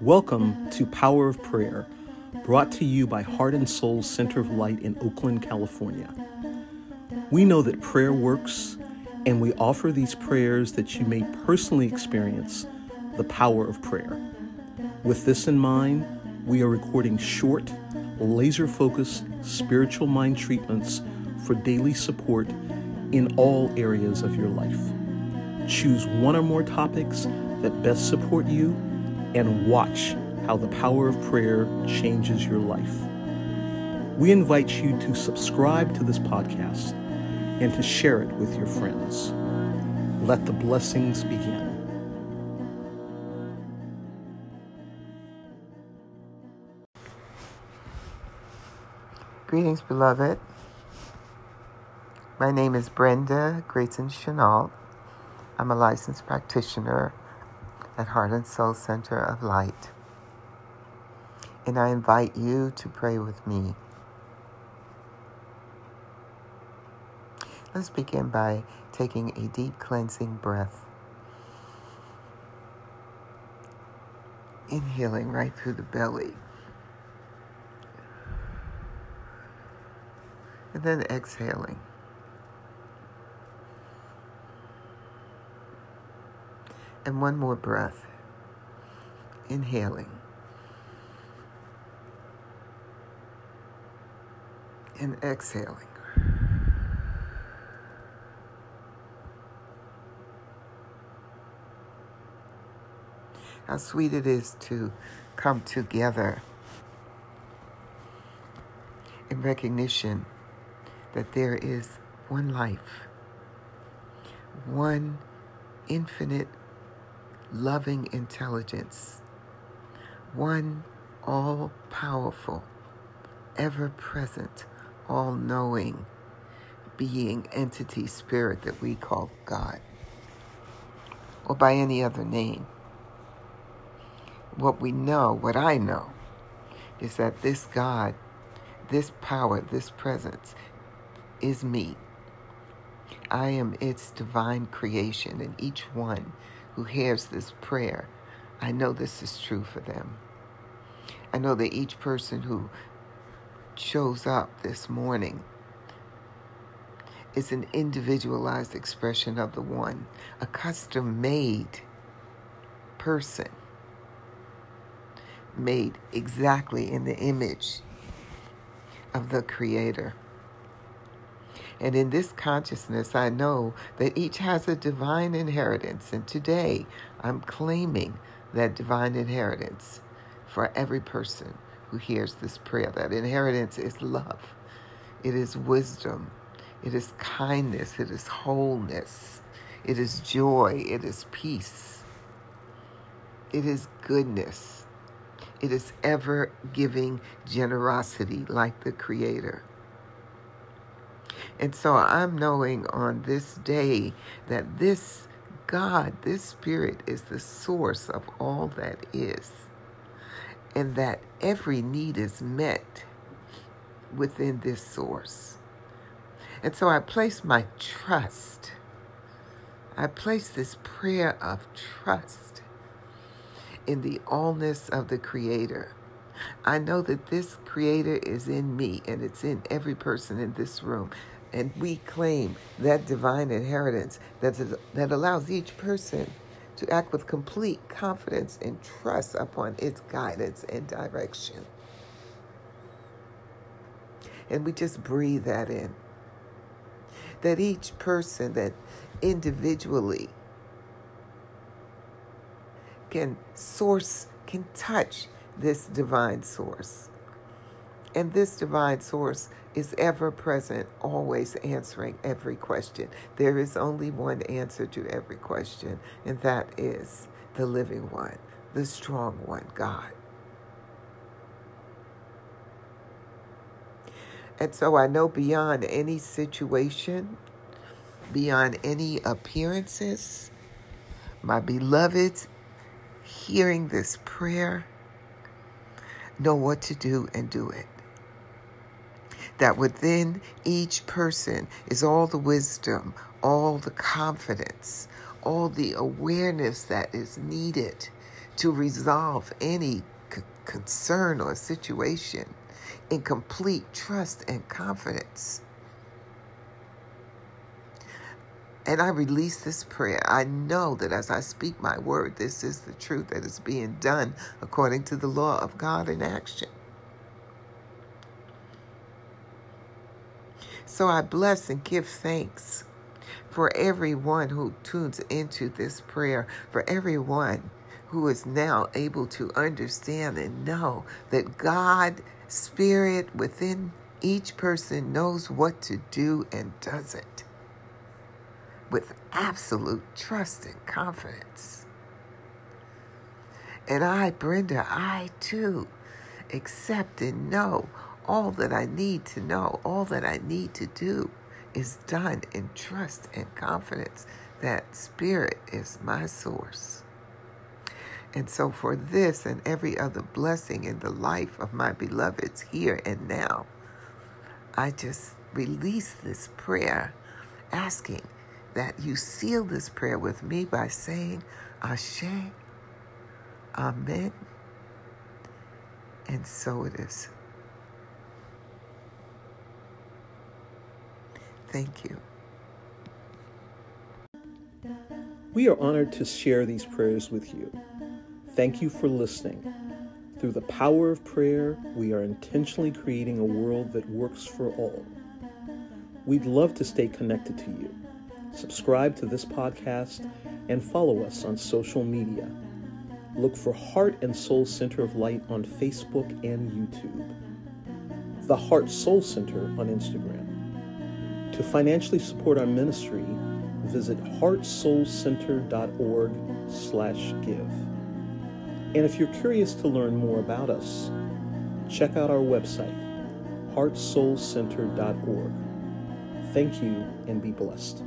Welcome to Power of Prayer, brought to you by Heart and Soul Center of Light in Oakland, California. We know that prayer works, and we offer these prayers that you may personally experience the power of prayer. With this in mind, we are recording short, laser focused spiritual mind treatments for daily support in all areas of your life. Choose one or more topics that best support you and watch how the power of prayer changes your life. We invite you to subscribe to this podcast and to share it with your friends. Let the blessings begin. Greetings, beloved. My name is Brenda Grayson Chenault. I'm a licensed practitioner at Heart and Soul Center of Light. And I invite you to pray with me. Let's begin by taking a deep cleansing breath. Inhaling right through the belly. And then exhaling. And one more breath. Inhaling. And exhaling. How sweet it is to come together in recognition that there is one life, one infinite loving intelligence, one all powerful, ever present, all knowing being, entity, spirit that we call God, or by any other name. What we know, what I know, is that this God, this power, this presence is me. I am its divine creation, and each one who hears this prayer, I know this is true for them. I know that each person who shows up this morning is an individualized expression of the one, a custom made person, made exactly in the image of the Creator. And in this consciousness, I know that each has a divine inheritance. And today, I'm claiming that divine inheritance for every person who hears this prayer. That inheritance is love, it is wisdom, it is kindness, it is wholeness, it is joy, it is peace, it is goodness, it is ever giving generosity like the Creator. And so I'm knowing on this day that this God, this Spirit, is the source of all that is, and that every need is met within this source. And so I place my trust, I place this prayer of trust in the allness of the Creator. I know that this Creator is in me and it's in every person in this room and we claim that divine inheritance that, that allows each person to act with complete confidence and trust upon its guidance and direction. And we just breathe that in. That each person that individually can source, can touch this divine source. And this divine source is ever present, always answering every question. There is only one answer to every question, and that is the living one, the strong one, God. And so I know beyond any situation, beyond any appearances, my beloveds hearing this prayer know what to do and do it that within each person is all the wisdom, all the confidence, all the awareness that is needed to resolve any c- concern or situation in complete trust and confidence. And I release this prayer. I know that as I speak my word, this is the truth that is being done according to the law of God in action. So I bless and give thanks for everyone who tunes into this prayer, for everyone who is now able to understand and know that God, Spirit within each person, knows what to do and does it with absolute trust and confidence. And I, Brenda, I too accept and know all that I need to know, all that I need to do is done in trust and confidence that Spirit is my source. And so, for this and every other blessing in the life of my beloveds here and now, I just release this prayer asking that you seal this prayer with me by saying, Ashe, Amen, and so it is. Thank you. We are honored to share these prayers with you. Thank you for listening. Through the power of prayer, we are intentionally creating a world that works for all. We'd love to stay connected to you. Subscribe to this podcast and follow us on social media. Look for Heart and Soul Center of Light on Facebook and YouTube. The Heart Soul Center on Instagram. To financially support our ministry, visit heartsoulcenter.org slash give. And if you're curious to learn more about us, check out our website, heartsoulcenter.org. Thank you and be blessed.